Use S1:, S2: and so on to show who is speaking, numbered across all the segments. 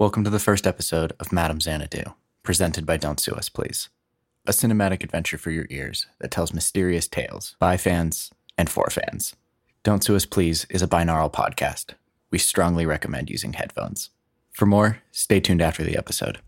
S1: Welcome to the first episode of Madame Xanadu, presented by Don't Sue Us Please. A cinematic adventure for your ears that tells mysterious tales by fans and for fans. Don't Sue Us Please is a binaural podcast. We strongly recommend using headphones. For more, stay tuned after the episode.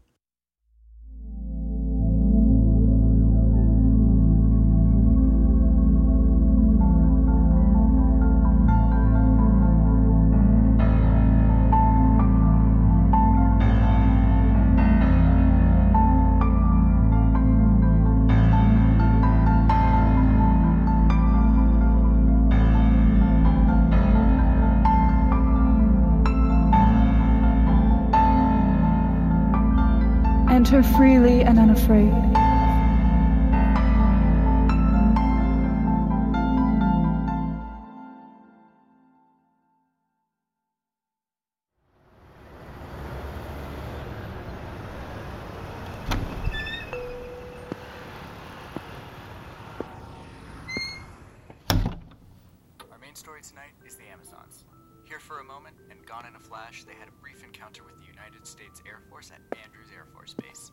S1: Here for a moment and gone in a flash, they had a brief encounter with the United States Air Force at Andrews Air Force Base.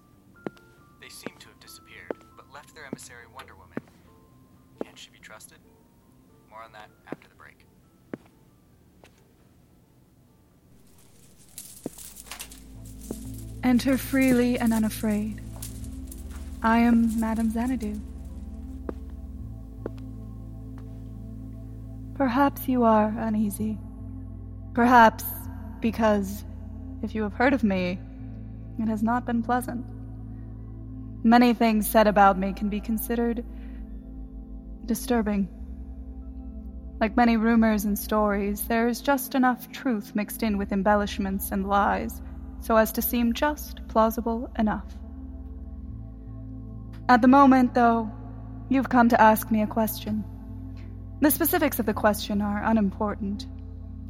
S1: They seem to have disappeared, but left their emissary Wonder Woman. Can she be trusted? More on that after the break.
S2: Enter freely and unafraid. I am Madame Xanadu. Perhaps you are uneasy. Perhaps because, if you have heard of me, it has not been pleasant. Many things said about me can be considered disturbing. Like many rumors and stories, there is just enough truth mixed in with embellishments and lies so as to seem just plausible enough. At the moment, though, you've come to ask me a question. The specifics of the question are unimportant.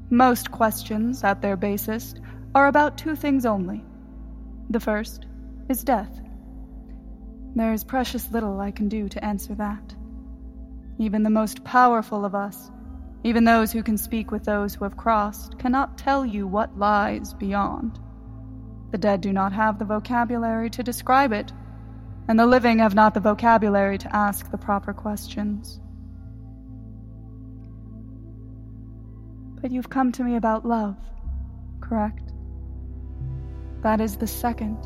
S2: Most questions, at their basest, are about two things only. The first is death. There is precious little I can do to answer that. Even the most powerful of us, even those who can speak with those who have crossed, cannot tell you what lies beyond. The dead do not have the vocabulary to describe it, and the living have not the vocabulary to ask the proper questions. But you've come to me about love, correct? That is the second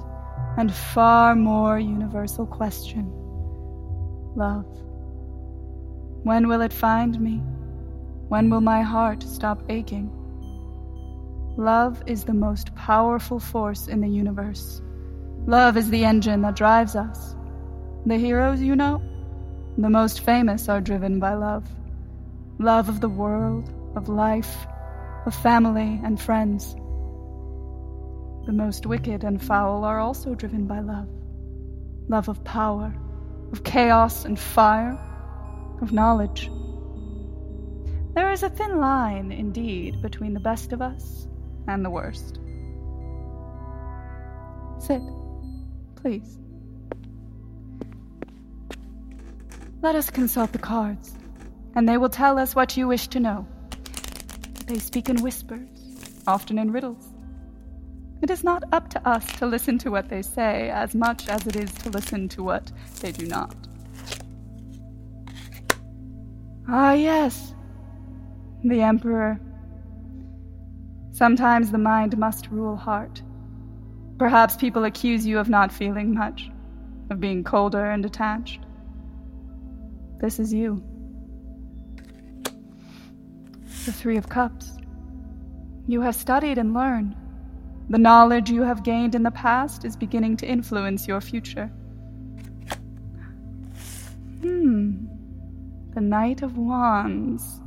S2: and far more universal question. Love. When will it find me? When will my heart stop aching? Love is the most powerful force in the universe. Love is the engine that drives us. The heroes you know, the most famous are driven by love. Love of the world, of life, of family and friends. The most wicked and foul are also driven by love love of power, of chaos and fire, of knowledge. There is a thin line, indeed, between the best of us and the worst. Sit, please. Let us consult the cards, and they will tell us what you wish to know. They speak in whispers, often in riddles. It is not up to us to listen to what they say as much as it is to listen to what they do not. Ah, yes, the Emperor. Sometimes the mind must rule heart. Perhaps people accuse you of not feeling much, of being colder and detached. This is you. The Three of Cups. You have studied and learned. The knowledge you have gained in the past is beginning to influence your future. Hmm. The Knight of Wands.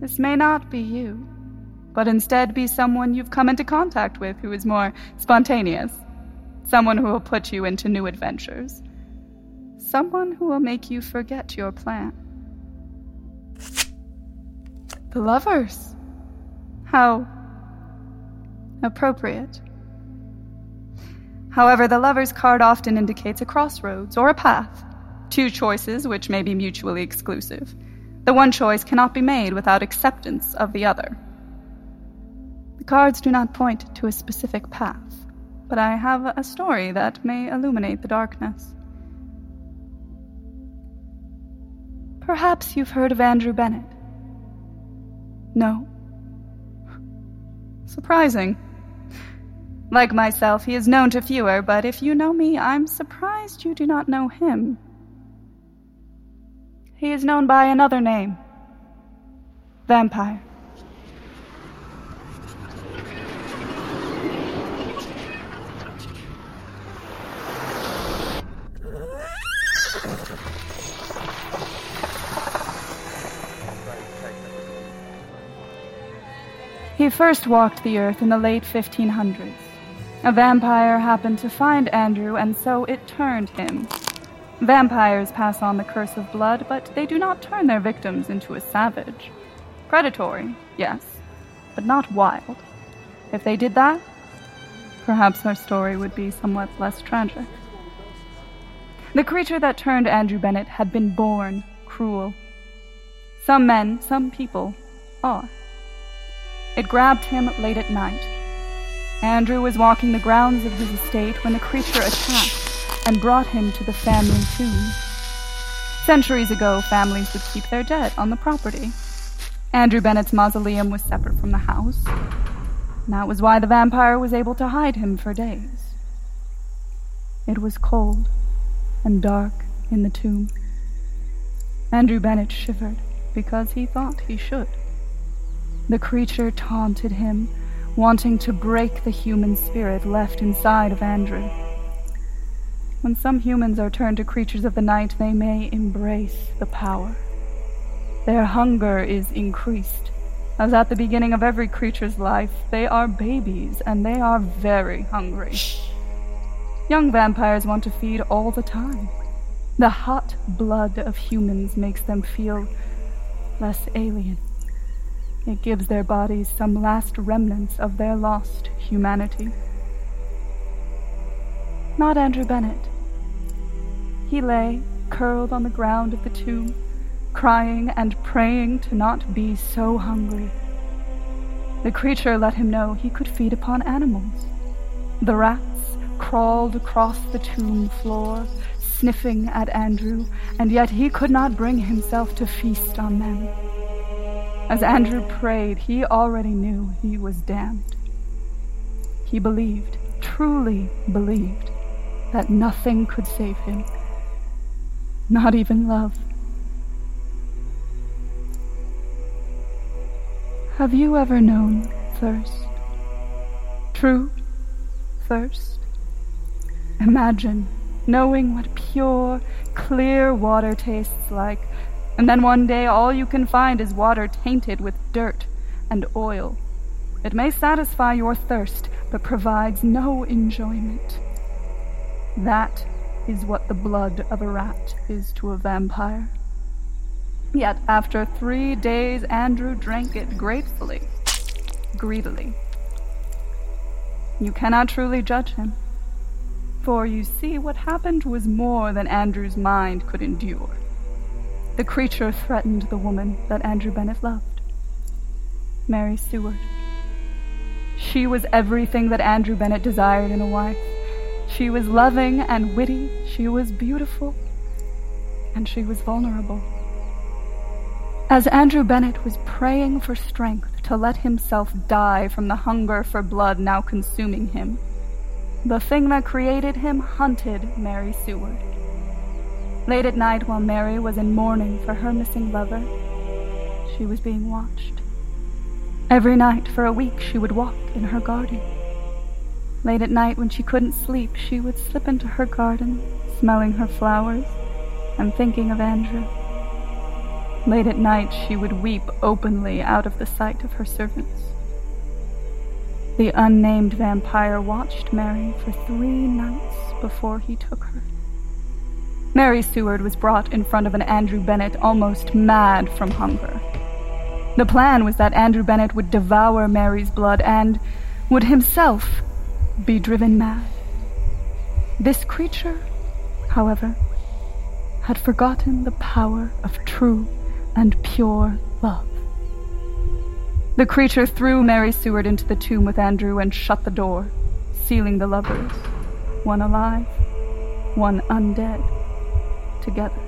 S2: This may not be you, but instead be someone you've come into contact with who is more spontaneous. Someone who will put you into new adventures. Someone who will make you forget your plan. The lovers. How appropriate. However, the lover's card often indicates a crossroads or a path, two choices which may be mutually exclusive. The one choice cannot be made without acceptance of the other. The cards do not point to a specific path, but I have a story that may illuminate the darkness. Perhaps you've heard of Andrew Bennett. No? Surprising. Like myself, he is known to fewer, but if you know me, I'm surprised you do not know him. He is known by another name Vampire. He first walked the earth in the late 1500s. A vampire happened to find Andrew, and so it turned him. Vampires pass on the curse of blood, but they do not turn their victims into a savage. Predatory, yes, but not wild. If they did that, perhaps our story would be somewhat less tragic. The creature that turned Andrew Bennett had been born cruel. Some men, some people, are. It grabbed him late at night. Andrew was walking the grounds of his estate when the creature attacked and brought him to the family tomb. Centuries ago, families would keep their dead on the property. Andrew Bennett's mausoleum was separate from the house. That was why the vampire was able to hide him for days. It was cold and dark in the tomb. Andrew Bennett shivered because he thought he should. The creature taunted him, wanting to break the human spirit left inside of Andrew. When some humans are turned to creatures of the night, they may embrace the power. Their hunger is increased, as at the beginning of every creature's life, they are babies and they are very hungry. Young vampires want to feed all the time. The hot blood of humans makes them feel less alien. It gives their bodies some last remnants of their lost humanity. Not Andrew Bennett. He lay, curled on the ground of the tomb, crying and praying to not be so hungry. The creature let him know he could feed upon animals. The rats crawled across the tomb floor, sniffing at Andrew, and yet he could not bring himself to feast on them. As Andrew prayed, he already knew he was damned. He believed, truly believed, that nothing could save him, not even love. Have you ever known thirst? True thirst? Imagine knowing what pure, clear water tastes like and then one day all you can find is water tainted with dirt and oil. It may satisfy your thirst, but provides no enjoyment. That is what the blood of a rat is to a vampire. Yet after three days, Andrew drank it gratefully, greedily. You cannot truly judge him, for you see, what happened was more than Andrew's mind could endure. The creature threatened the woman that Andrew Bennett loved, Mary Seward. She was everything that Andrew Bennett desired in a wife. She was loving and witty, she was beautiful, and she was vulnerable. As Andrew Bennett was praying for strength to let himself die from the hunger for blood now consuming him, the thing that created him hunted Mary Seward. Late at night, while Mary was in mourning for her missing lover, she was being watched. Every night for a week, she would walk in her garden. Late at night, when she couldn't sleep, she would slip into her garden, smelling her flowers and thinking of Andrew. Late at night, she would weep openly out of the sight of her servants. The unnamed vampire watched Mary for three nights before he took her. Mary Seward was brought in front of an Andrew Bennett almost mad from hunger. The plan was that Andrew Bennett would devour Mary's blood and would himself be driven mad. This creature, however, had forgotten the power of true and pure love. The creature threw Mary Seward into the tomb with Andrew and shut the door, sealing the lovers, one alive, one undead, together.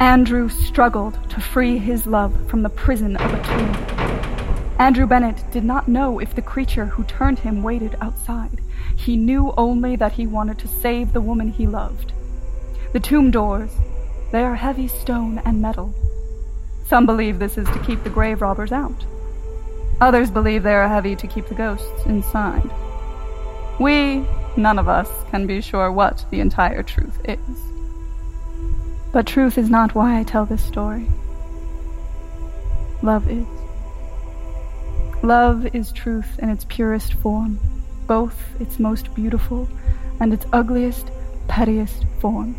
S2: Andrew struggled to free his love from the prison of a tomb. Andrew Bennett did not know if the creature who turned him waited outside. He knew only that he wanted to save the woman he loved. The tomb doors, they are heavy stone and metal. Some believe this is to keep the grave robbers out. Others believe they are heavy to keep the ghosts inside. We, none of us, can be sure what the entire truth is. But truth is not why I tell this story. Love is. Love is truth in its purest form, both its most beautiful and its ugliest, pettiest form.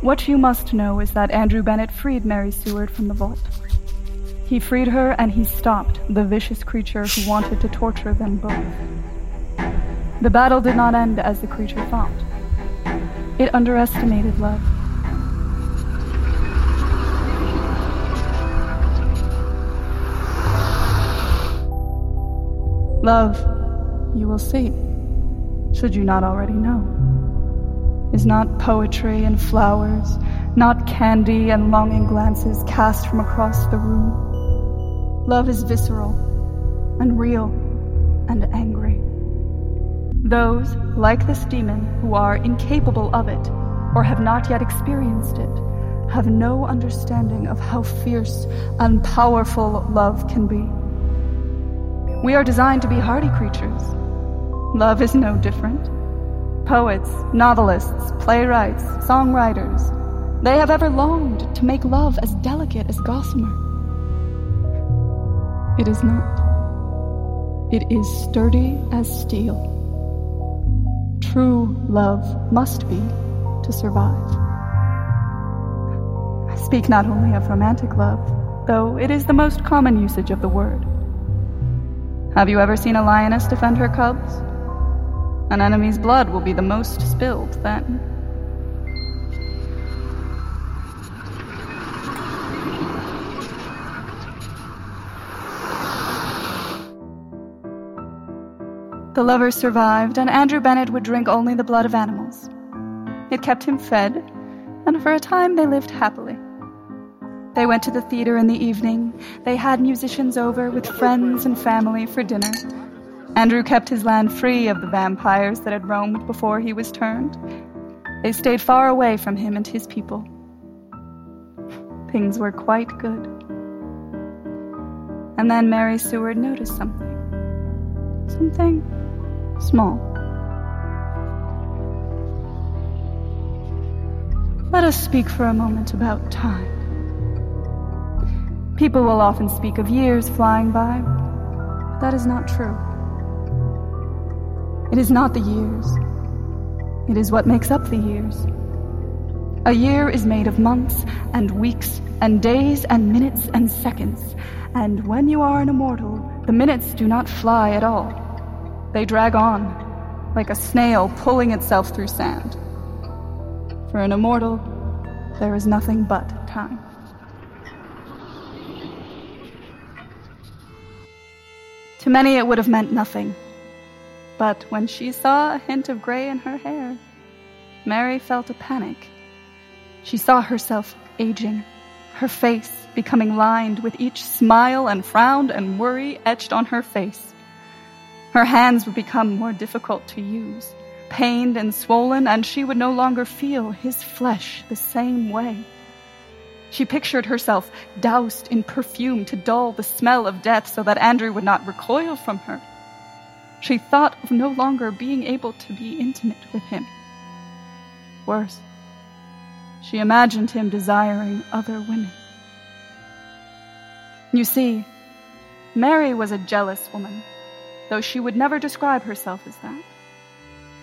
S2: What you must know is that Andrew Bennett freed Mary Seward from the vault. He freed her and he stopped the vicious creature who wanted to torture them both. The battle did not end as the creature thought. It underestimated love. Love, you will see, should you not already know, is not poetry and flowers, not candy and longing glances cast from across the room. Love is visceral and real and angry. Those, like this demon, who are incapable of it or have not yet experienced it, have no understanding of how fierce and powerful love can be. We are designed to be hardy creatures. Love is no different. Poets, novelists, playwrights, songwriters, they have ever longed to make love as delicate as gossamer. It is not. It is sturdy as steel true love must be to survive. I speak not only of romantic love, though it is the most common usage of the word. Have you ever seen a lioness defend her cubs? An enemy's blood will be the most spilled then. Lovers survived, and Andrew Bennett would drink only the blood of animals. It kept him fed, and for a time they lived happily. They went to the theater in the evening. They had musicians over with friends and family for dinner. Andrew kept his land free of the vampires that had roamed before he was turned. They stayed far away from him and his people. Things were quite good. And then Mary Seward noticed something. Something small. Let us speak for a moment about time. People will often speak of years flying by, that is not true. It is not the years, it is what makes up the years. A year is made of months and weeks and days and minutes and seconds, and when you are an immortal, the minutes do not fly at all. They drag on, like a snail pulling itself through sand. For an immortal, there is nothing but time. To many, it would have meant nothing. But when she saw a hint of gray in her hair, Mary felt a panic. She saw herself aging, her face becoming lined with each smile and frown and worry etched on her face. Her hands would become more difficult to use, pained and swollen, and she would no longer feel his flesh the same way. She pictured herself doused in perfume to dull the smell of death so that Andrew would not recoil from her. She thought of no longer being able to be intimate with him. Worse, she imagined him desiring other women. You see, Mary was a jealous woman though she would never describe herself as that.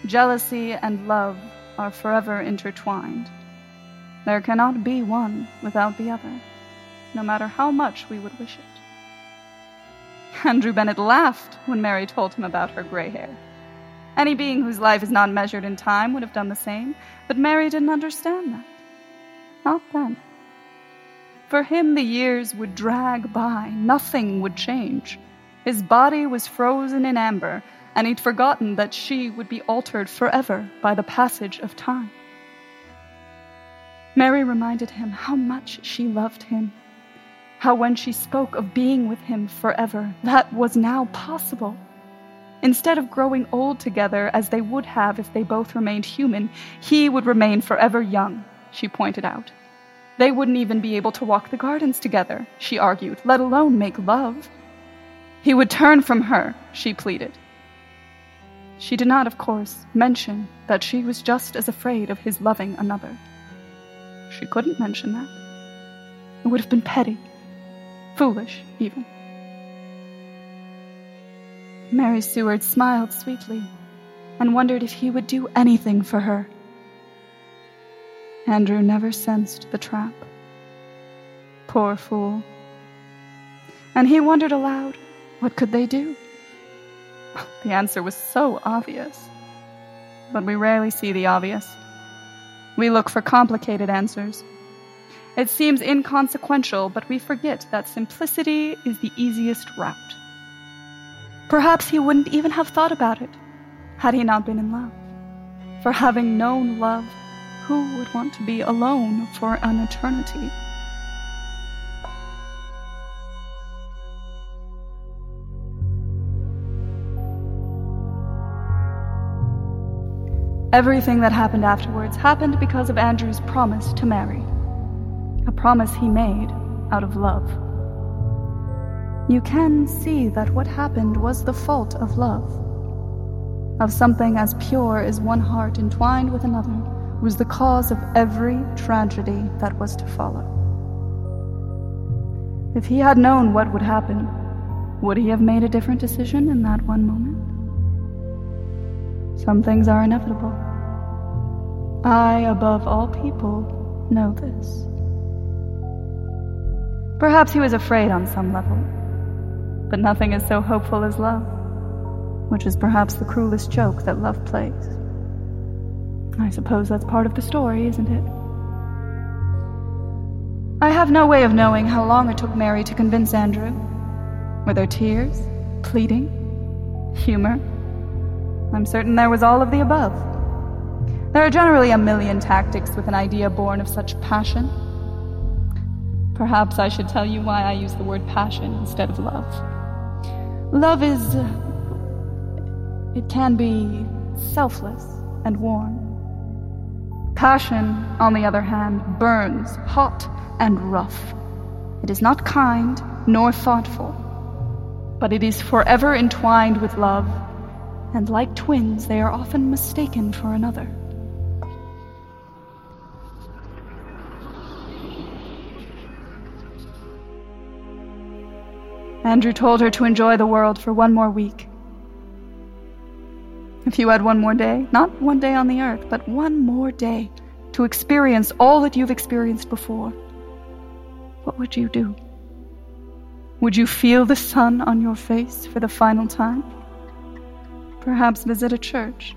S2: Jealousy and love are forever intertwined. There cannot be one without the other, no matter how much we would wish it. Andrew Bennett laughed when Mary told him about her gray hair. Any being whose life is not measured in time would have done the same, but Mary didn't understand that. Not then. For him, the years would drag by, nothing would change. His body was frozen in amber, and he'd forgotten that she would be altered forever by the passage of time. Mary reminded him how much she loved him, how when she spoke of being with him forever, that was now possible. Instead of growing old together as they would have if they both remained human, he would remain forever young, she pointed out. They wouldn't even be able to walk the gardens together, she argued, let alone make love. He would turn from her, she pleaded. She did not, of course, mention that she was just as afraid of his loving another. She couldn't mention that. It would have been petty, foolish, even. Mary Seward smiled sweetly and wondered if he would do anything for her. Andrew never sensed the trap. Poor fool. And he wondered aloud what could they do? The answer was so obvious. But we rarely see the obvious. We look for complicated answers. It seems inconsequential, but we forget that simplicity is the easiest route. Perhaps he wouldn't even have thought about it had he not been in love. For having known love, who would want to be alone for an eternity? Everything that happened afterwards happened because of Andrew's promise to Mary. A promise he made out of love. You can see that what happened was the fault of love. Of something as pure as one heart entwined with another was the cause of every tragedy that was to follow. If he had known what would happen, would he have made a different decision in that one moment? Some things are inevitable. I, above all people, know this. Perhaps he was afraid on some level, but nothing is so hopeful as love, which is perhaps the cruelest joke that love plays. I suppose that's part of the story, isn't it? I have no way of knowing how long it took Mary to convince Andrew. Were there tears, pleading, humor, I'm certain there was all of the above. There are generally a million tactics with an idea born of such passion. Perhaps I should tell you why I use the word passion instead of love. Love is. It can be selfless and warm. Passion, on the other hand, burns hot and rough. It is not kind nor thoughtful, but it is forever entwined with love and like twins, they are often mistaken for another. Andrew told her to enjoy the world for one more week. If you had one more day, not one day on the earth, but one more day to experience all that you've experienced before, what would you do? Would you feel the sun on your face for the final time? Perhaps visit a church?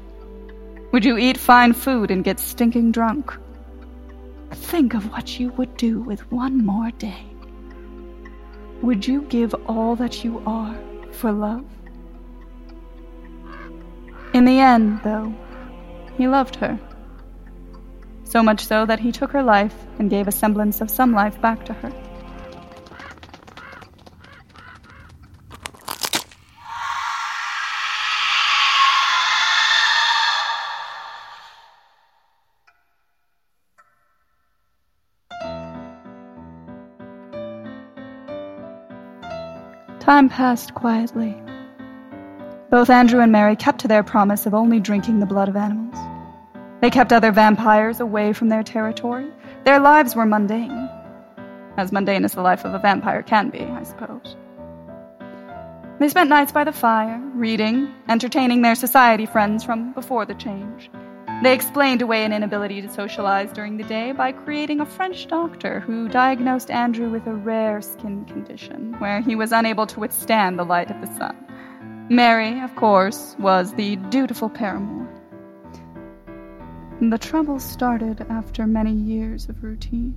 S2: Would you eat fine food and get stinking drunk? Think of what you would do with one more day. Would you give all that you are for love? In the end, though, he loved her. So much so that he took her life and gave a semblance of some life back to her. Time passed quietly. Both Andrew and Mary kept to their promise of only drinking the blood of animals. They kept other vampires away from their territory. Their lives were mundane. As mundane as the life of a vampire can be, I suppose. They spent nights by the fire, reading, entertaining their society friends from before the change. They explained away an inability to socialize during the day by creating a French doctor who diagnosed Andrew with a rare skin condition where he was unable to withstand the light of the sun. Mary, of course, was the dutiful paramour. The trouble started after many years of routine.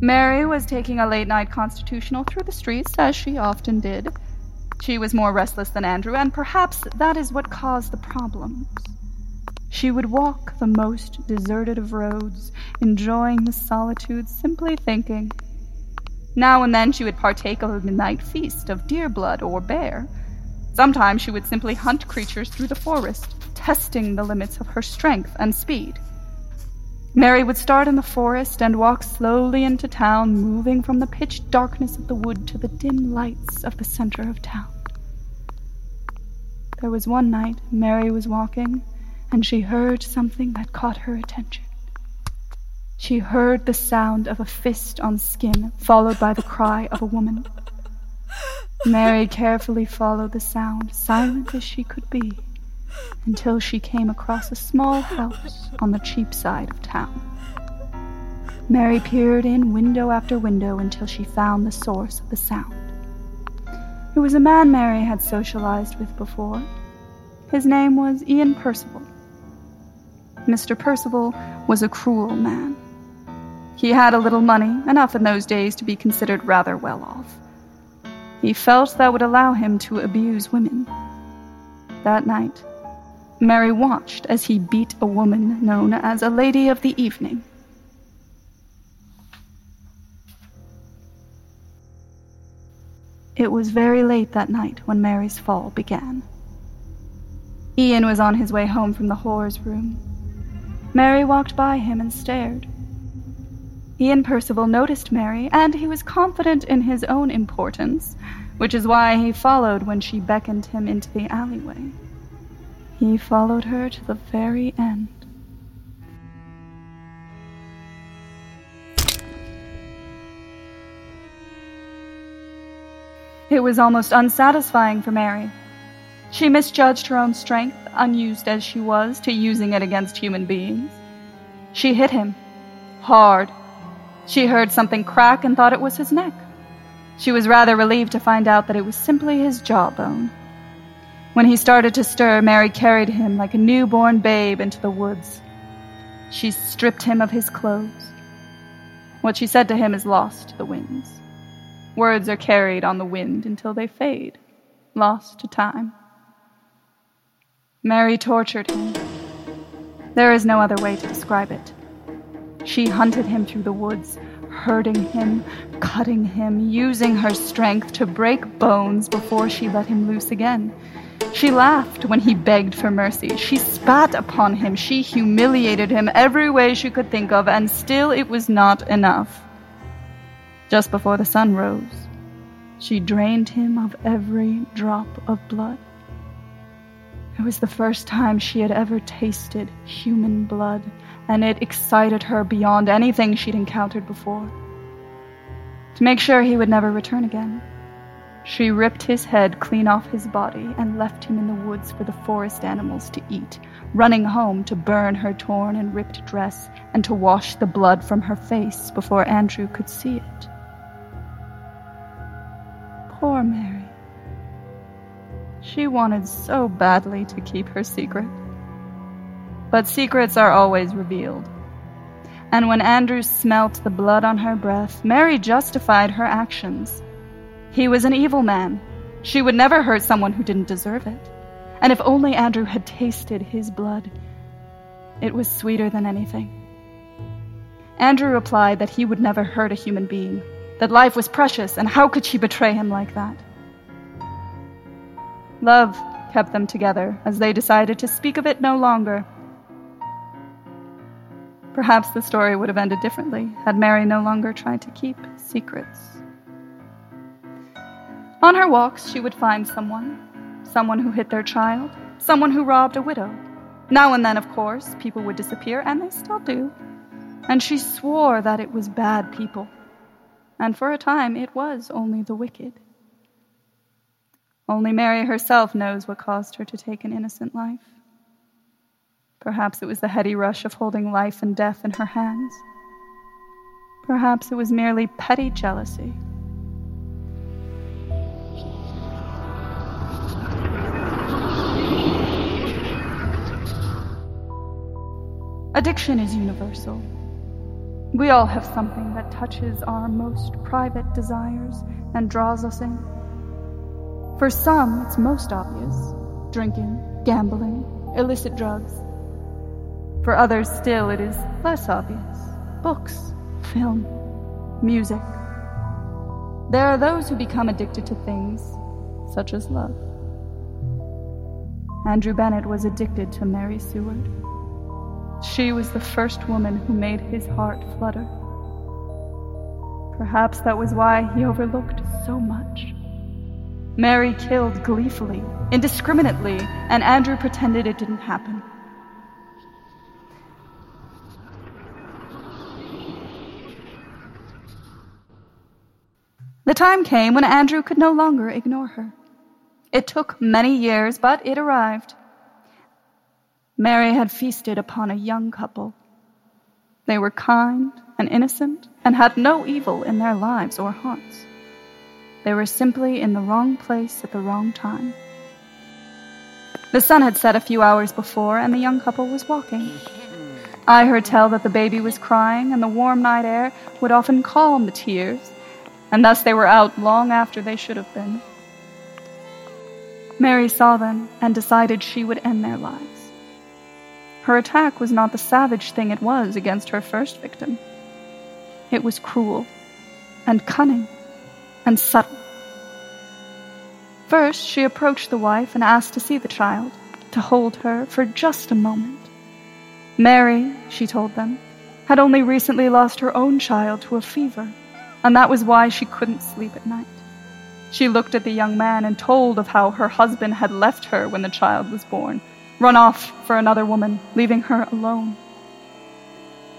S2: Mary was taking a late night constitutional through the streets, as she often did. She was more restless than Andrew, and perhaps that is what caused the problems. She would walk the most deserted of roads, enjoying the solitude, simply thinking. Now and then she would partake of a midnight feast of deer blood or bear. Sometimes she would simply hunt creatures through the forest, testing the limits of her strength and speed. Mary would start in the forest and walk slowly into town, moving from the pitch darkness of the wood to the dim lights of the center of town. There was one night Mary was walking and she heard something that caught her attention. She heard the sound of a fist on skin, followed by the cry of a woman. Mary carefully followed the sound, silent as she could be, until she came across a small house on the cheap side of town. Mary peered in window after window until she found the source of the sound. It was a man Mary had socialized with before. His name was Ian Percival. Mr. Percival was a cruel man. He had a little money, enough in those days to be considered rather well off. He felt that would allow him to abuse women. That night, Mary watched as he beat a woman known as a Lady of the Evening. It was very late that night when Mary's fall began. Ian was on his way home from the whore's room. Mary walked by him and stared. Ian Percival noticed Mary, and he was confident in his own importance, which is why he followed when she beckoned him into the alleyway. He followed her to the very end. It was almost unsatisfying for Mary. She misjudged her own strength, unused as she was to using it against human beings. She hit him. Hard. She heard something crack and thought it was his neck. She was rather relieved to find out that it was simply his jawbone. When he started to stir, Mary carried him like a newborn babe into the woods. She stripped him of his clothes. What she said to him is lost to the winds. Words are carried on the wind until they fade, lost to time. Mary tortured him. There is no other way to describe it. She hunted him through the woods, hurting him, cutting him, using her strength to break bones before she let him loose again. She laughed when he begged for mercy. She spat upon him. She humiliated him every way she could think of, and still it was not enough. Just before the sun rose, she drained him of every drop of blood. It was the first time she had ever tasted human blood, and it excited her beyond anything she'd encountered before. To make sure he would never return again, she ripped his head clean off his body and left him in the woods for the forest animals to eat, running home to burn her torn and ripped dress and to wash the blood from her face before Andrew could see it. Poor Mary. She wanted so badly to keep her secret. But secrets are always revealed. And when Andrew smelt the blood on her breath, Mary justified her actions. He was an evil man. She would never hurt someone who didn't deserve it. And if only Andrew had tasted his blood, it was sweeter than anything. Andrew replied that he would never hurt a human being, that life was precious, and how could she betray him like that? Love kept them together as they decided to speak of it no longer. Perhaps the story would have ended differently had Mary no longer tried to keep secrets. On her walks, she would find someone someone who hit their child, someone who robbed a widow. Now and then, of course, people would disappear, and they still do. And she swore that it was bad people. And for a time, it was only the wicked. Only Mary herself knows what caused her to take an innocent life. Perhaps it was the heady rush of holding life and death in her hands. Perhaps it was merely petty jealousy. Addiction is universal. We all have something that touches our most private desires and draws us in. For some, it's most obvious drinking, gambling, illicit drugs. For others, still, it is less obvious books, film, music. There are those who become addicted to things such as love. Andrew Bennett was addicted to Mary Seward. She was the first woman who made his heart flutter. Perhaps that was why he overlooked so much. Mary killed gleefully, indiscriminately, and Andrew pretended it didn't happen. The time came when Andrew could no longer ignore her. It took many years, but it arrived. Mary had feasted upon a young couple. They were kind and innocent and had no evil in their lives or hearts. They were simply in the wrong place at the wrong time. The sun had set a few hours before, and the young couple was walking. I heard tell that the baby was crying, and the warm night air would often calm the tears, and thus they were out long after they should have been. Mary saw them and decided she would end their lives. Her attack was not the savage thing it was against her first victim. It was cruel and cunning and subtle. First, she approached the wife and asked to see the child, to hold her for just a moment. Mary, she told them, had only recently lost her own child to a fever, and that was why she couldn't sleep at night. She looked at the young man and told of how her husband had left her when the child was born, run off for another woman, leaving her alone.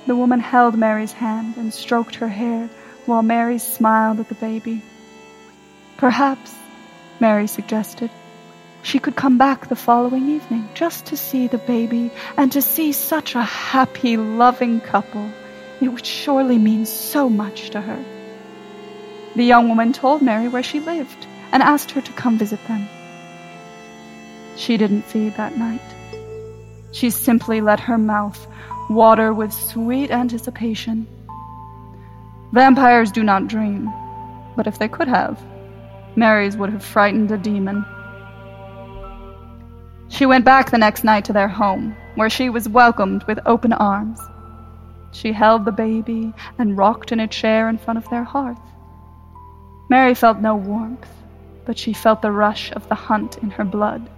S2: The woman held Mary's hand and stroked her hair while Mary smiled at the baby. Perhaps, Mary suggested, she could come back the following evening just to see the baby and to see such a happy, loving couple. It would surely mean so much to her. The young woman told Mary where she lived and asked her to come visit them. She didn't feed that night. She simply let her mouth water with sweet anticipation. Vampires do not dream, but if they could have, Mary's would have frightened a demon. She went back the next night to their home, where she was welcomed with open arms. She held the baby and rocked in a chair in front of their hearth. Mary felt no warmth, but she felt the rush of the hunt in her blood.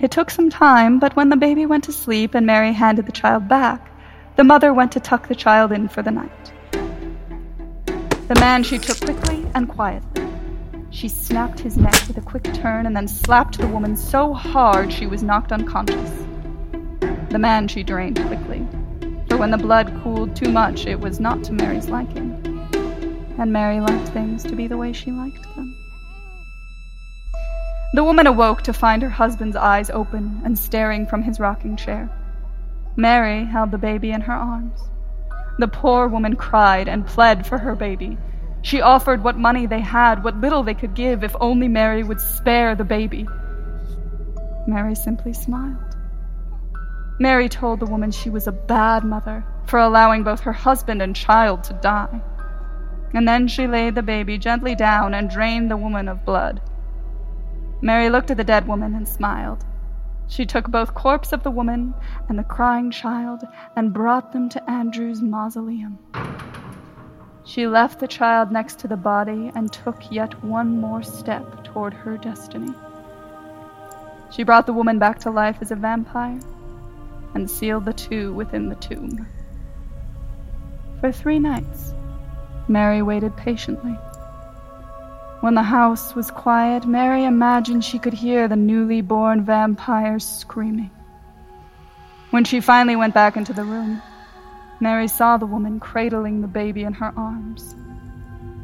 S2: It took some time, but when the baby went to sleep and Mary handed the child back, the mother went to tuck the child in for the night. The man she took quickly and quietly. She snapped his neck with a quick turn and then slapped the woman so hard she was knocked unconscious. The man she drained quickly, for when the blood cooled too much, it was not to Mary's liking. And Mary liked things to be the way she liked them. The woman awoke to find her husband's eyes open and staring from his rocking chair. Mary held the baby in her arms. The poor woman cried and pled for her baby. She offered what money they had, what little they could give, if only Mary would spare the baby. Mary simply smiled. Mary told the woman she was a bad mother for allowing both her husband and child to die. And then she laid the baby gently down and drained the woman of blood. Mary looked at the dead woman and smiled. She took both corpse of the woman and the crying child and brought them to Andrew's mausoleum. She left the child next to the body and took yet one more step toward her destiny. She brought the woman back to life as a vampire and sealed the two within the tomb. For three nights, Mary waited patiently. When the house was quiet, Mary imagined she could hear the newly born vampires screaming. When she finally went back into the room, Mary saw the woman cradling the baby in her arms.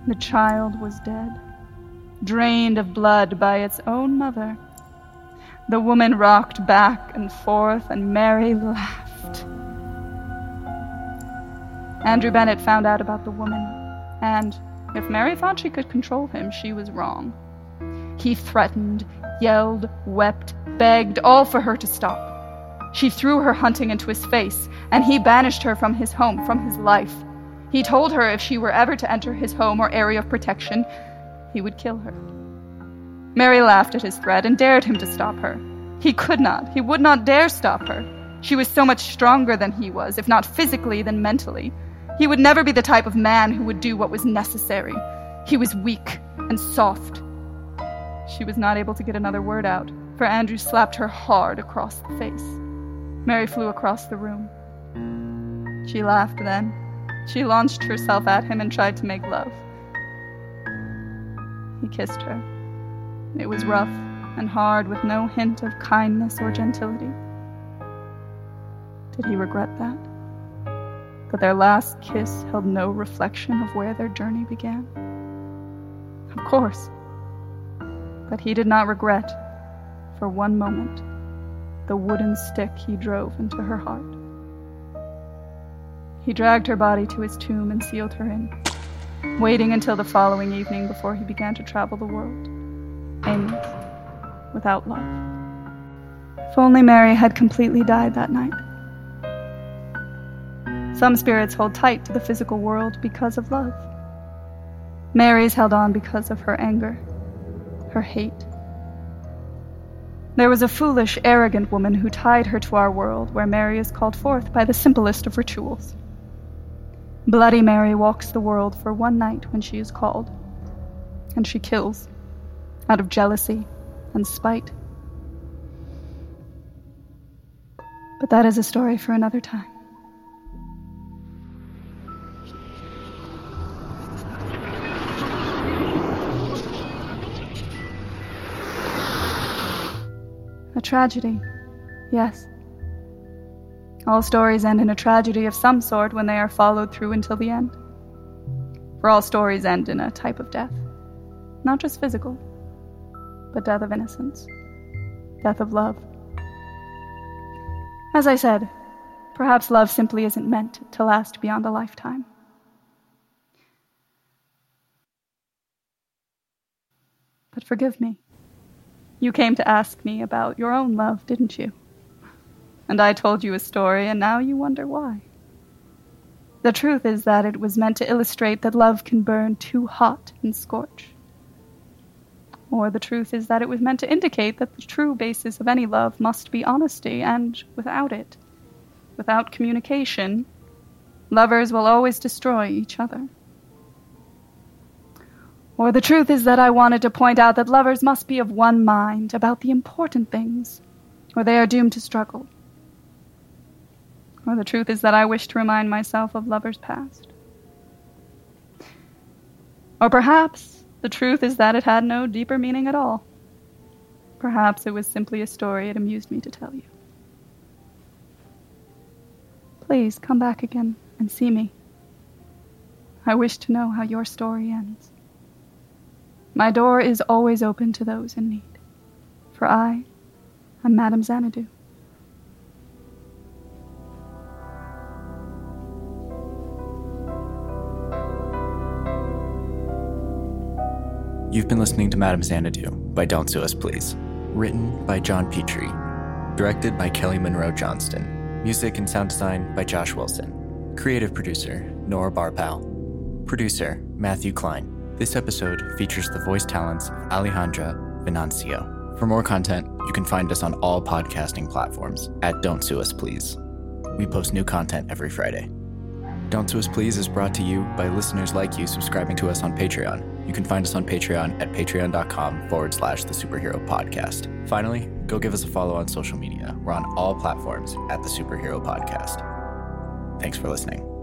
S2: The child was dead, drained of blood by its own mother. The woman rocked back and forth, and Mary laughed. Andrew Bennett found out about the woman, and if Mary thought she could control him, she was wrong. He threatened, yelled, wept, begged, all for her to stop. She threw her hunting into his face, and he banished her from his home, from his life. He told her if she were ever to enter his home or area of protection, he would kill her. Mary laughed at his threat and dared him to stop her. He could not, he would not dare stop her. She was so much stronger than he was, if not physically, then mentally. He would never be the type of man who would do what was necessary. He was weak and soft. She was not able to get another word out, for Andrew slapped her hard across the face. Mary flew across the room. She laughed then. She launched herself at him and tried to make love. He kissed her. It was rough and hard with no hint of kindness or gentility. Did he regret that? That their last kiss held no reflection of where their journey began? Of course. But he did not regret, for one moment, the wooden stick he drove into her heart. He dragged her body to his tomb and sealed her in, waiting until the following evening before he began to travel the world, aimless, without love. If only Mary had completely died that night. Some spirits hold tight to the physical world because of love. Mary's held on because of her anger, her hate. There was a foolish, arrogant woman who tied her to our world, where Mary is called forth by the simplest of rituals. Bloody Mary walks the world for one night when she is called, and she kills, out of jealousy and spite. But that is a story for another time. Tragedy, yes. All stories end in a tragedy of some sort when they are followed through until the end. For all stories end in a type of death. Not just physical, but death of innocence, death of love. As I said, perhaps love simply isn't meant to last beyond a lifetime. But forgive me. You came to ask me about your own love, didn't you? And I told you a story, and now you wonder why. The truth is that it was meant to illustrate that love can burn too hot and scorch. Or the truth is that it was meant to indicate that the true basis of any love must be honesty, and without it, without communication, lovers will always destroy each other. Or the truth is that I wanted to point out that lovers must be of one mind about the important things, or they are doomed to struggle. Or the truth is that I wish to remind myself of lovers past. Or perhaps the truth is that it had no deeper meaning at all. Perhaps it was simply a story it amused me to tell you. Please come back again and see me. I wish to know how your story ends. My door is always open to those in need, for I am Madame Xanadu.
S1: You've been listening to Madame Xanadu by Don't Sue Us Please. Written by John Petrie. Directed by Kelly Monroe Johnston. Music and sound design by Josh Wilson. Creative producer Nora Barpal. Producer Matthew Klein. This episode features the voice talents of Alejandra Venancio. For more content, you can find us on all podcasting platforms at Don't Sue Us Please. We post new content every Friday. Don't Sue Us Please is brought to you by listeners like you subscribing to us on Patreon. You can find us on Patreon at patreon.com forward slash the superhero podcast. Finally, go give us a follow on social media. We're on all platforms at the superhero podcast. Thanks for listening.